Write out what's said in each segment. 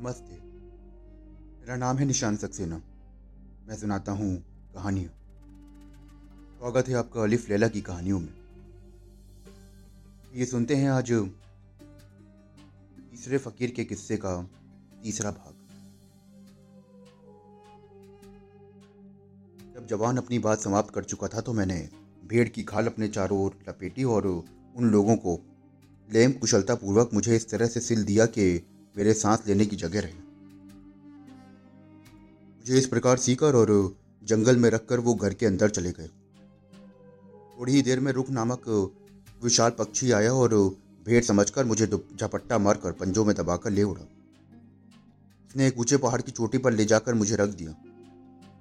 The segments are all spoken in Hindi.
नमस्ते। मेरा नाम है निशान सक्सेना। मैं सुनाता हूँ कहानियाँ। स्वागत है आपका अलिफ लैला की कहानियों में। ये सुनते हैं आज तीसरे फकीर के किस्से का तीसरा भाग। जब जवान अपनी बात समाप्त कर चुका था तो मैंने भेड़ की खाल अपने चारों ओर लपेटी और उन लोगों को लेम कुशलतापूर्वक मुझे इस तरह से सिल दिया कि मेरे सांस लेने की जगह रहे। मुझे इस प्रकार सीकर और जंगल में रखकर वो घर के अंदर चले गए। थोड़ी ही देर में रुख नामक विशाल पक्षी आया और भेड़ समझकर मुझे झपट्टा मारकर पंजों में दबाकर ले उड़ा। उसने एक ऊँचे पहाड़ की चोटी पर ले जाकर मुझे रख दिया।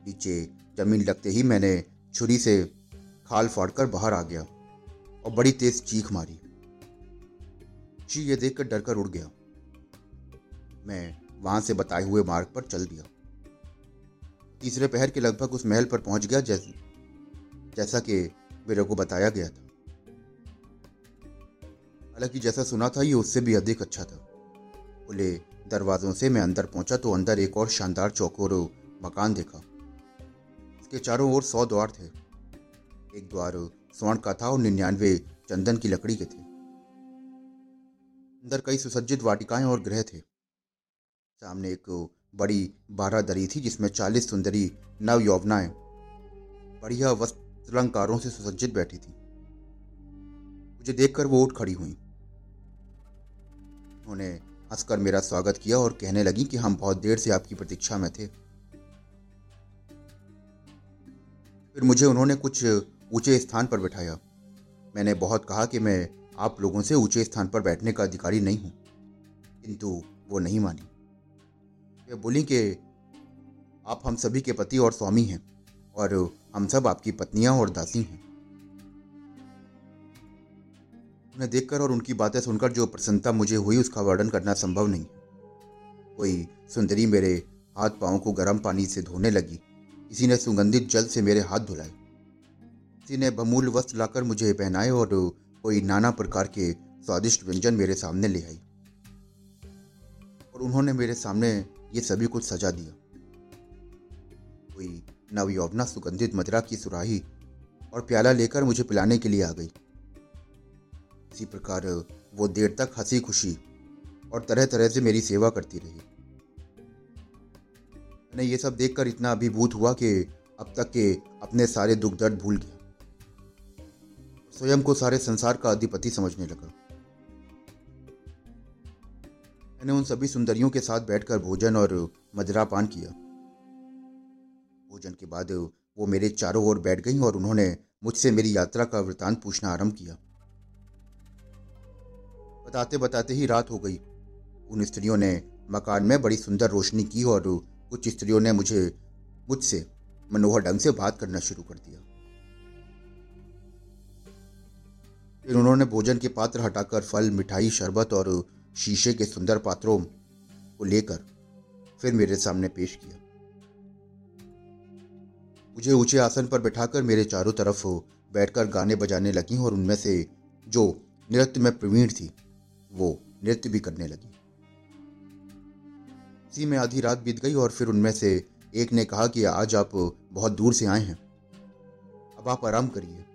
नीचे ज़मीन लगते ही मैंने छुरी से खाल फाड़कर बाहर आ गया और बड़ी तेज चीख मारी। पक्षी ये देखकर डरकर उड़ गया। मैं वहाँ से बताए हुए मार्ग पर चल दिया। तीसरे पहर के लगभग उस महल पर पहुँच गया जैस, जैसा कि मेरे को बताया गया था। हालाँकि जैसा सुना था ये उससे भी अधिक अच्छा था। खुले दरवाजों से मैं अंदर पहुँचा तो अंदर एक और शानदार चौकोर मकान देखा। इसके चारों ओर सौ द्वार थे। एक द्वार स्वर्ण का था और निन्यानवे चंदन की लकड़ी के थे। अंदर कई सुसज्जित वाटिकाएँ और ग्रह थे। सामने एक बड़ी बारह दरी थी, जिसमें चालीस सुंदरी नव यौवनाएँ बढ़िया वस्त्रलंकारों से सुसज्जित बैठी थी। मुझे देखकर वो उठ खड़ी हुई। उन्होंने हंसकर मेरा स्वागत किया और कहने लगी कि हम बहुत देर से आपकी प्रतीक्षा में थे। फिर मुझे उन्होंने कुछ ऊँचे स्थान पर बैठाया। मैंने बहुत कहा कि मैं आप लोगों से ऊँचे स्थान पर बैठने का अधिकारी नहीं हूँ, किंतु वो नहीं मानी। वे बोली कि आप हम सभी के पति और स्वामी हैं और हम सब आपकी पत्नियाँ और दासी हैं। उन्हें देखकर और उनकी बातें सुनकर जो प्रसन्नता मुझे हुई, उसका वर्णन करना संभव नहीं कोई सुंदरी मेरे हाथ पाँव को गर्म पानी से धोने लगी। किसी ने सुगंधित जल से मेरे हाथ धुलाए। किसी ने बमूल वस्त्र लाकर मुझे पहनाए और कोई नाना प्रकार के स्वादिष्ट व्यंजन मेरे सामने ले आई। और उन्होंने मेरे सामने ये सभी कुछ सजा दिया। कोई नवयौवना सुगंधित मदरा की सुराही और प्याला लेकर मुझे पिलाने के लिए आ गई। इसी प्रकार वो देर तक हँसी खुशी और तरह तरह से मेरी सेवा करती रही। मैंने ये सब देखकर इतना अभिभूत हुआ कि अब तक के अपने सारे दुख दर्द भूल गया। स्वयं को सारे संसार का अधिपति समझने लगा। मैंने उन सभी सुंदरियों के साथ बैठकर भोजन और मदिरापान किया। भोजन के बाद वो मेरे चारों ओर बैठ गईं और उन्होंने मुझसे मेरी यात्रा का वृतांत पूछना आरंभ किया। बताते बताते ही रात हो गई। उन स्त्रियों ने मकान में बड़ी सुंदर रोशनी की और कुछ स्त्रियों ने मुझे, मुझसे मनोहर ढंग से बात करना शुरू कर दिया। फिर उन्होंने भोजन के पात्र हटाकर फल, मिठाई, शरबत और शीशे के सुंदर पात्रों को लेकर फिर मेरे सामने पेश किया। मुझे ऊँचे आसन पर बैठाकर मेरे चारों तरफ़ बैठकर गाने बजाने लगी और उनमें से जो नृत्य में प्रवीण थी, वो नृत्य भी करने लगी। इसी में आधी रात बीत गई और फिर उनमें से एक ने कहा कि आज आप बहुत दूर से आए हैं। अब आप आराम करिए।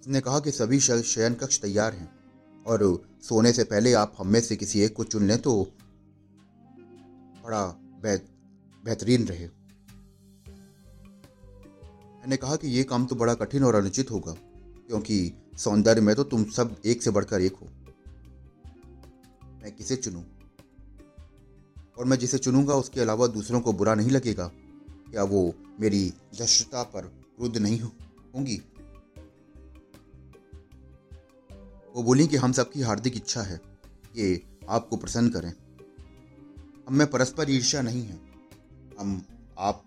उसने कहा कि सभी शयन कक्ष तैयार हैं। और सोने से पहले आप हम में से किसी एक को चुन लें तो बड़ा बेहतरीन रहे। मैंने कहा कि ये काम तो बड़ा कठिन और अनुचित होगा, क्योंकि सौंदर्य में तो तुम सब एक से बढ़कर एक हो। मैं किसे चुनूं? और मैं जिसे चुनूँगा, उसके अलावा दूसरों को बुरा नहीं लगेगा। क्या वो मेरी दृष्टता पर क्रुद्ध नहीं होंगी? वो बोली कि हम सबकी हार्दिक इच्छा है कि आपको प्रसन्न करें। हम में परस्पर ईर्ष्या नहीं है। हम आप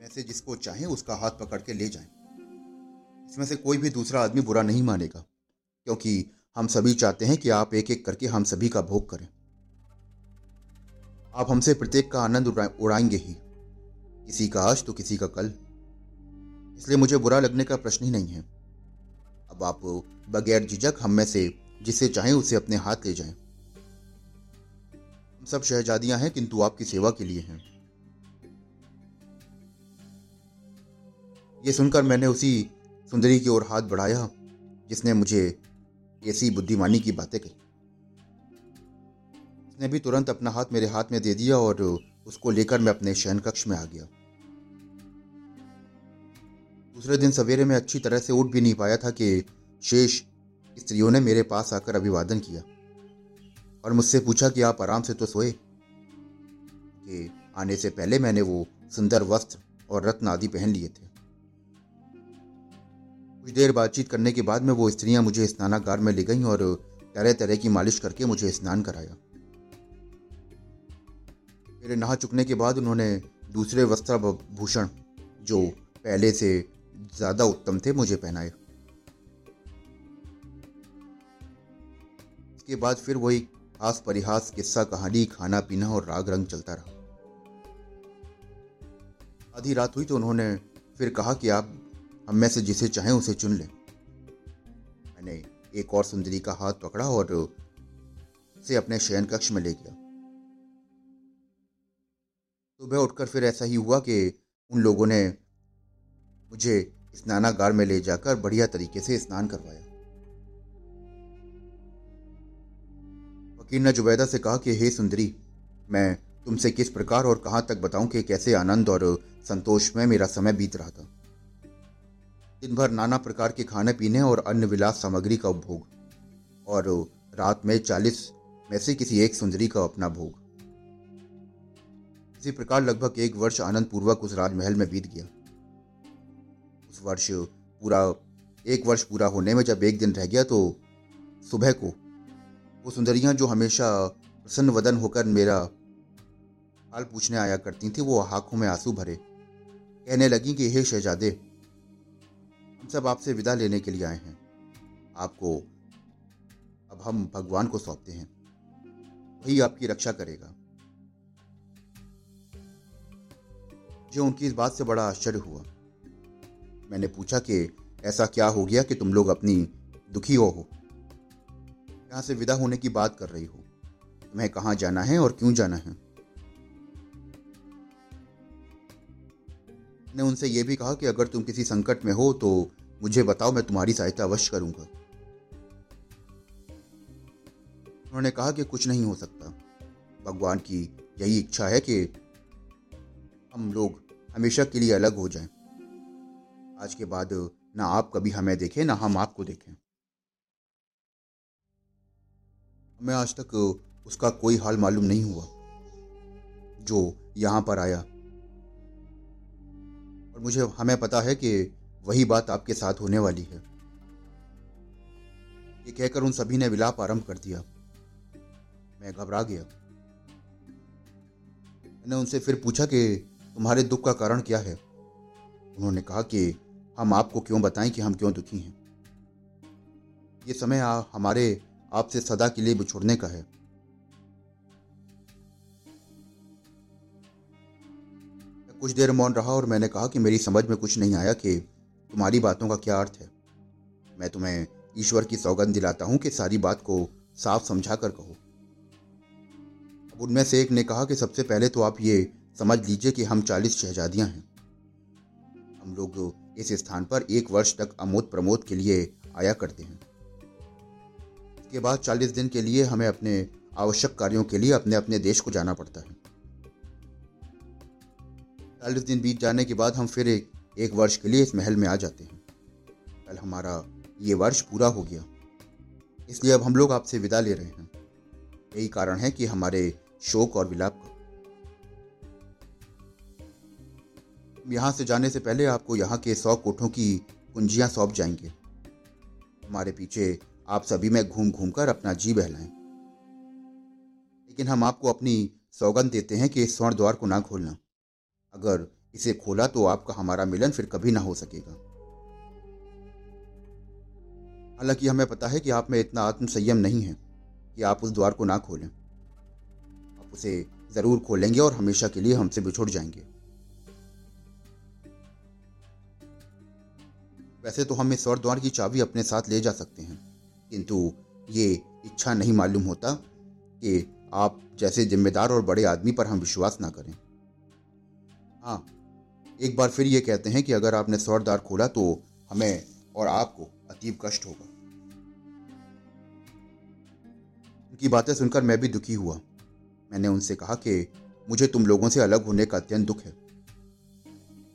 में से जिसको चाहें उसका हाथ पकड़ के ले जाएँ। इसमें से कोई भी दूसरा आदमी बुरा नहीं मानेगा, क्योंकि हम सभी चाहते हैं कि आप एक एक करके हम सभी का भोग करें। आप हमसे प्रत्येक का आनंद उड़ाएँगे ही। किसी का आज तो किसी का कल। इसलिए मुझे बुरा लगने का प्रश्न ही नहीं है। अब आप बगैर झिझक हम में से जिसे चाहें उसे अपने हाथ ले जाएँ। सब शहजादियाँ हैं, किंतु आपकी सेवा के लिए हैं। ये सुनकर मैंने उसी सुंदरी की ओर हाथ बढ़ाया, जिसने मुझे ऐसी बुद्धिमानी की बातें कही। उसने भी तुरंत अपना हाथ मेरे हाथ में दे दिया और उसको लेकर मैं अपने शयन कक्ष में आ गया। दूसरे दिन सवेरे में अच्छी तरह से उठ भी नहीं पाया था कि शेष स्त्रियों ने मेरे पास आकर अभिवादन किया और मुझसे पूछा कि आप आराम से तो सोए? कि आने से पहले मैंने वो सुंदर वस्त्र और रत्न आदि पहन लिए थे। कुछ देर बातचीत करने के बाद में वो स्त्रियाँ मुझे स्नानागार में ले गईं और तरह तरह की मालिश करके मुझे स्नान कराया। मेरे नहा चुकने के बाद उन्होंने दूसरे वस्त्र भूषण जो पहले से ज़्यादा उत्तम थे मुझे पहनाए। इसके बाद फिर वही हास परिहास, किस्सा, कहानी, खाना पीना और राग रंग चलता रहा। आधी रात हुई तो उन्होंने फिर कहा कि आप, हम में से जिसे चाहें उसे चुन लें। मैंने एक और सुंदरी का हाथ पकड़ा और उसे अपने शयन कक्ष में ले गया। सुबह उठकर फिर ऐसा ही हुआ कि उन लोगों ने मुझे स्नानागार में ले जाकर बढ़िया तरीके से स्नान करवाया। वकील ने जुबैदा से कहा कि, हे सुंदरी, मैं तुमसे किस प्रकार और कहाँ तक बताऊँ कि कैसे आनंद और संतोष में मेरा समय बीत रहा था? दिन भर नाना प्रकार के खाने पीने और अन्य विलास सामग्री का उपभोग, और रात में चालीस में से किसी एक सुंदरी का अपना भोग। इसी प्रकार लगभग एक वर्ष आनंद पूर्वक उस राजमहल में बीत गया। उस वर्ष पूरा, एक वर्ष पूरा होने में जब एक दिन रह गया तो सुबह को वो सुंदरियाँ जो हमेशा प्रसन्न वदन होकर मेरा हाल पूछने आया करती थी, वो आँखों में आँसू भरे। कहने लगी कि, हे शहजादे, हम सब आपसे विदा लेने के लिए आए हैं। आपको, अब हम भगवान को सौंपते हैं। वही आपकी रक्षा करेगा। जो उनकी इस बात से बड़ा आश्चर्य हुआ। मैंने पूछा कि, ऐसा क्या हो गया कि तुम लोग अपनी दुखी हो हो? यहाँ से विदा होने की बात कर रही हो। तुम्हें कहाँ जाना है और क्यों जाना है? ने उनसे यह भी कहा कि अगर तुम किसी संकट में हो तो मुझे बताओ, मैं तुम्हारी सहायता अवश्य करूँगा। उन्होंने कहा कि कुछ नहीं हो सकता। भगवान की यही इच्छा है कि हम लोग हमेशा के लिए अलग हो जाएँ। आज के बाद ना आप कभी हमें देखें, ना हम आपको देखें। हमें आज तक उसका कोई हाल मालूम नहीं हुआ जो यहाँ पर आया। और मुझे हमें पता है कि वही बात आपके साथ होने वाली है। ये कहकर उन सभी ने विलाप आरंभ कर दिया। मैं घबरा गया। मैंने उनसे फिर पूछा कि तुम्हारे दुख का कारण क्या है? उन्होंने कहा कि हम आपको क्यों बताएँ कि हम क्यों दुखी हैं? ये समय आ, हमारे आपसे सदा के लिए बिछोड़ने का है। कुछ देर मौन रहा और मैंने कहा कि मेरी समझ में कुछ नहीं आया कि तुम्हारी बातों का क्या अर्थ है। मैं तुम्हें ईश्वर की सौगंध दिलाता हूँ कि सारी बात को साफ़ समझा कर कहो। अब उनमें से एक ने कहा कि सबसे पहले तो आप ये समझ लीजिए कि हम चालीस शहजादियाँ हैं। हम लोग इस स्थान पर एक वर्ष तक अमोद प्रमोद के लिए आया करते हैं। इसके बाद चालीस दिन के लिए हमें अपने आवश्यक कार्यों के लिए अपने अपने देश को जाना पड़ता है। चालीस दिन बीत जाने के बाद हम फिर एक, एक वर्ष के लिए इस महल में आ जाते हैं। कल हमारा ये वर्ष पूरा हो गया। इसलिए अब हम लोग आपसे विदा ले रहे हैं। यही कारण है कि हमारे शोक और विलाप का। यहाँ से जाने से पहले आपको यहाँ के सौ कोठों की कुंजियाँ सौंप जाएँगे। हमारे पीछे आप सभी में घूम घूम कर अपना जी बहलाएँ। लेकिन हम आपको अपनी सौगंध देते हैं कि इस स्वर्ण द्वार को ना खोलना। अगर इसे खोला तो आपका हमारा मिलन फिर कभी ना हो सकेगा। हालाँकि हमें पता है कि आप में इतना आत्मसंयम नहीं है कि आप उस द्वार को ना खोलें। आप उसे ज़रूर खोलेंगे और हमेशा के लिए हमसे बिछुड़ जाएँगे। वैसे तो हम इस स्वर द्वार की चाबी अपने साथ ले जा सकते हैं। किंतु ये इच्छा नहीं मालूम होता कि आप जैसे जिम्मेदार और बड़े आदमी पर हम विश्वास ना करें। हाँ एक बार फिर ये कहते हैं कि अगर आपने सौर द्वार खोला तो हमें और आपको अतीब कष्ट होगा। उनकी बातें सुनकर मैं भी दुखी हुआ। मैंने उनसे कहा कि मुझे तुम लोगों से अलग होने का अत्यंत दुख है।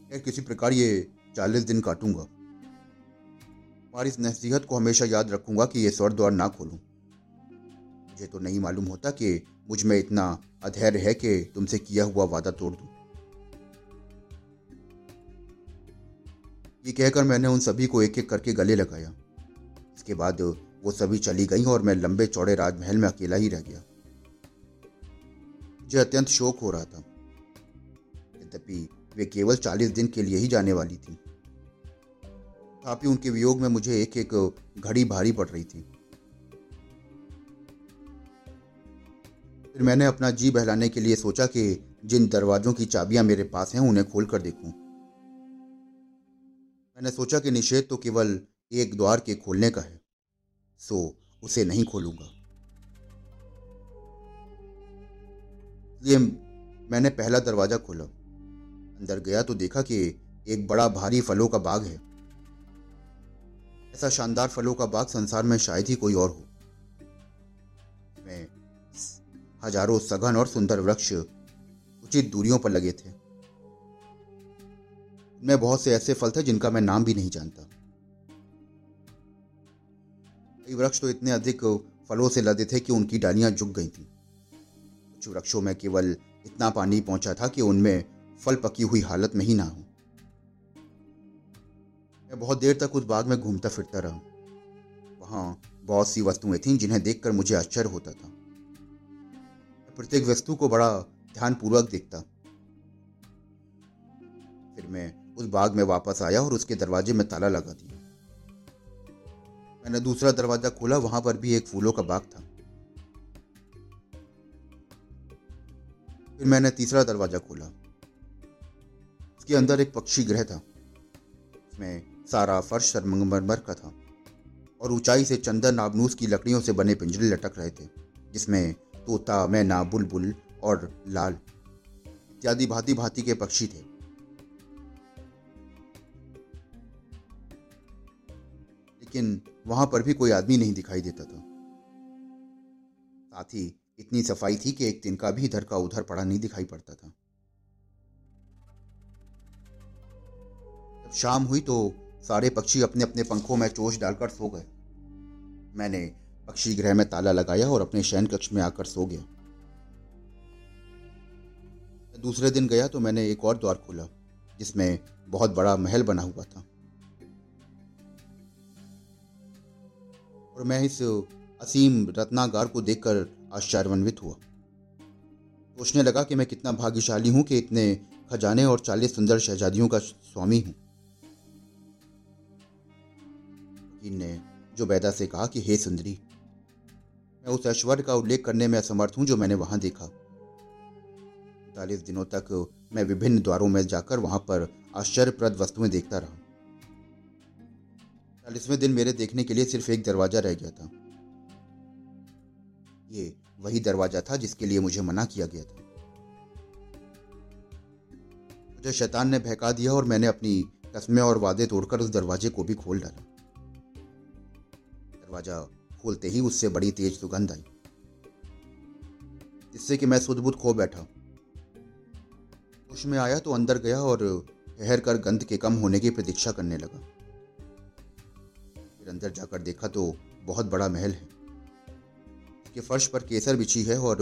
खैर किसी प्रकार ये चालीस दिन काटूँगा। तुम्हारी इस नसीहत को हमेशा याद रखूँगा कि ये स्वर द्वार ना खोलूं। मुझे तो नहीं मालूम होता कि मुझमें इतना अधैर्य है कि तुमसे किया हुआ वादा तोड़ दूँ। ये कहकर मैंने उन सभी को एक एक करके गले लगाया। इसके बाद वो सभी चली गई और मैं लंबे चौड़े राजमहल में अकेला ही रह गया। मुझे अत्यंत शोक हो रहा था। यद्यपि वे केवल चालीस दिन के लिए ही जाने वाली थी। तथापि उनके वियोग में मुझे एक एक घड़ी भारी पड़ रही थी। फिर मैंने अपना जी बहलाने के लिए सोचा कि जिन दरवाजों की चाबियाँ मेरे पास हैं, उन्हें खोल कर देखूँ। मैंने सोचा कि निषेध तो केवल एक द्वार के खोलने का है, सो उसे नहीं खोलूँगा। इसलिए मैंने पहला दरवाज़ा खोला। अंदर गया तो देखा कि एक बड़ा भारी फलों का बाग है। ऐसा शानदार फलों का बाग संसार में शायद ही कोई और हो। में हज़ारों सघन और सुंदर वृक्ष उचित दूरियों पर लगे थे। उनमें बहुत से ऐसे फल थे जिनका मैं नाम भी नहीं जानता। कई वृक्ष तो इतने अधिक फलों से लदे थे कि उनकी डालियाँ झुक गई थी। कुछ वृक्षों में केवल इतना पानी पहुँचा था कि उनमें फल पकी हुई हालत में ही ना हो। मैं बहुत देर तक उस बाग में घूमता फिरता रहा। वहाँ बहुत सी वस्तुएँ थीं जिन्हें देखकर मुझे आश्चर्य होता था। प्रत्येक वस्तु को बड़ा ध्यानपूर्वक देखता। फिर मैं उस बाग में वापस आया और उसके दरवाजे में ताला लगा दिया। मैंने दूसरा दरवाज़ा खोला, वहाँ पर भी एक फूलों का बाग था। फिर मैंने तीसरा दरवाज़ा खोला। उसके अंदर एक पक्षी ग्रह था। उसमें सारा फर्श सरमंगमरमर का था और ऊंचाई से चंदन आबनूस की लकड़ियों से बने पिंजरे लटक रहे थे, जिसमें तोता, मैना, बुलबुल और लाल इत्यादि भांति भांति के पक्षी थे। लेकिन वहाँ पर भी कोई आदमी नहीं दिखाई देता था। साथ ही इतनी सफ़ाई थी कि एक तिनका भी इधर का उधर पड़ा नहीं दिखाई पड़ता था। शाम हुई तो सारे पक्षी अपने अपने पंखों में चोच डालकर सो गए। मैंने पक्षी गृह में ताला लगाया और अपने शयन कक्ष में आकर सो गया। दूसरे दिन गया तो मैंने एक और द्वार खोला, जिसमें बहुत बड़ा महल बना हुआ था। और मैं इस असीम रत्नागार को देखकर आश्चर्यान्वित हुआ। सोचने लगा कि मैं कितना भाग्यशाली हूँ कि इतने खजाने और चालीस सुंदर शहजादियों का स्वामी हूँ। वकील ने जुबैदा से कहा कि, हे सुंदरी, मैं उस ऐश्वर्य का उल्लेख करने में असमर्थ हूँ जो मैंने वहाँ देखा। चालीस दिनों तक मैं विभिन्न द्वारों में जाकर वहाँ पर आश्चर्यप्रद वस्तुएँ देखता रहा। चालीसवें दिन मेरे देखने के लिए सिर्फ़ एक दरवाज़ा रह गया था। ये वही दरवाज़ा था जिसके लिए मुझे मना किया गया था। मुझे शैतान ने बहका दिया और मैंने अपनी कस्में और वादे तोड़कर उस दरवाजे को भी खोल डाला। दरवाज़ा खोलते ही उससे बड़ी तेज सुगंध आई, जिससे कि मैं सुदबुद खो बैठा। होश में आया तो अंदर गया और ठहर कर गंध के कम होने की प्रतीक्षा करने लगा। फिर अंदर जाकर देखा तो बहुत बड़ा महल है। इसके फर्श पर केसर बिछी है और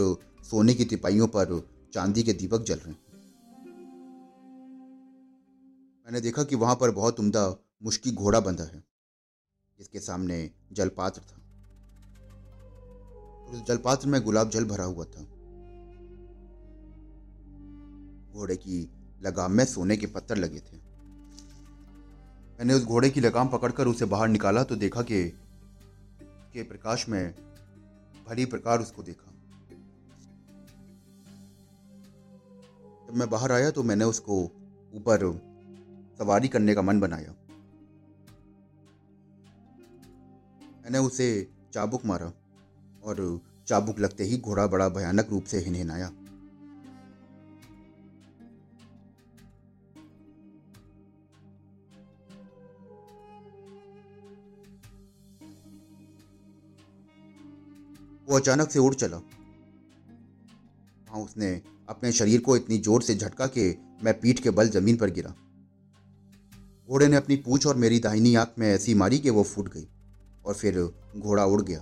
सोने की तिपाइयों पर चांदी के दीपक जल रहे हैं। मैंने देखा कि वहाँ पर बहुत उम्दा, मुश्किल घोड़ा बंधा है। जिसके सामने जलपात्र था। उस जलपात्र में गुलाब जल भरा हुआ था। घोड़े की लगाम में सोने के पत्थर लगे थे। मैंने उस घोड़े की लगाम पकड़कर उसे बाहर निकाला तो देखा कि के प्रकाश में भली प्रकार उसको देखा। जब मैं बाहर आया तो मैंने उसको ऊपर सवारी करने का मन बनाया। मैंने उसे चाबुक मारा और चाबुक लगते ही घोड़ा बड़ा भयानक रूप से हिनहिनाया। वो अचानक से उड़ चला। हाँ उसने अपने शरीर को इतनी ज़ोर से झटका के मैं पीठ के बल ज़मीन पर गिरा। घोड़े ने अपनी पूछ और मेरी दाहिनी आँख में ऐसी मारी कि वो फूट गई। और फिर घोड़ा उड़ गया।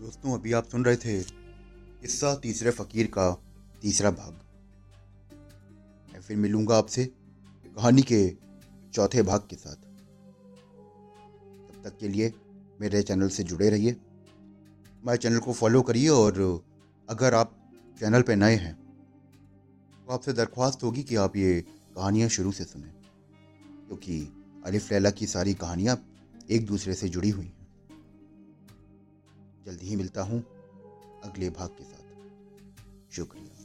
दोस्तों, अभी आप सुन रहे थे किस्सा तीसरे फकीर का तीसरा भाग। मैं फिर मिलूँगा आपसे कहानी के चौथे भाग के साथ। तब तक के लिए मेरे चैनल से जुड़े रहिए। हमारे चैनल को फॉलो करिए और अगर आप चैनल पर नए हैं तो आपसे दरख्वास्त होगी कि आप ये कहानियाँ शुरू से सुने, क्योंकि अलिफ लैला की सारी कहानियाँ एक दूसरे से जुड़ी हुई हैं। जल्दी ही मिलता हूँ अगले भाग के साथ। शुक्रिया।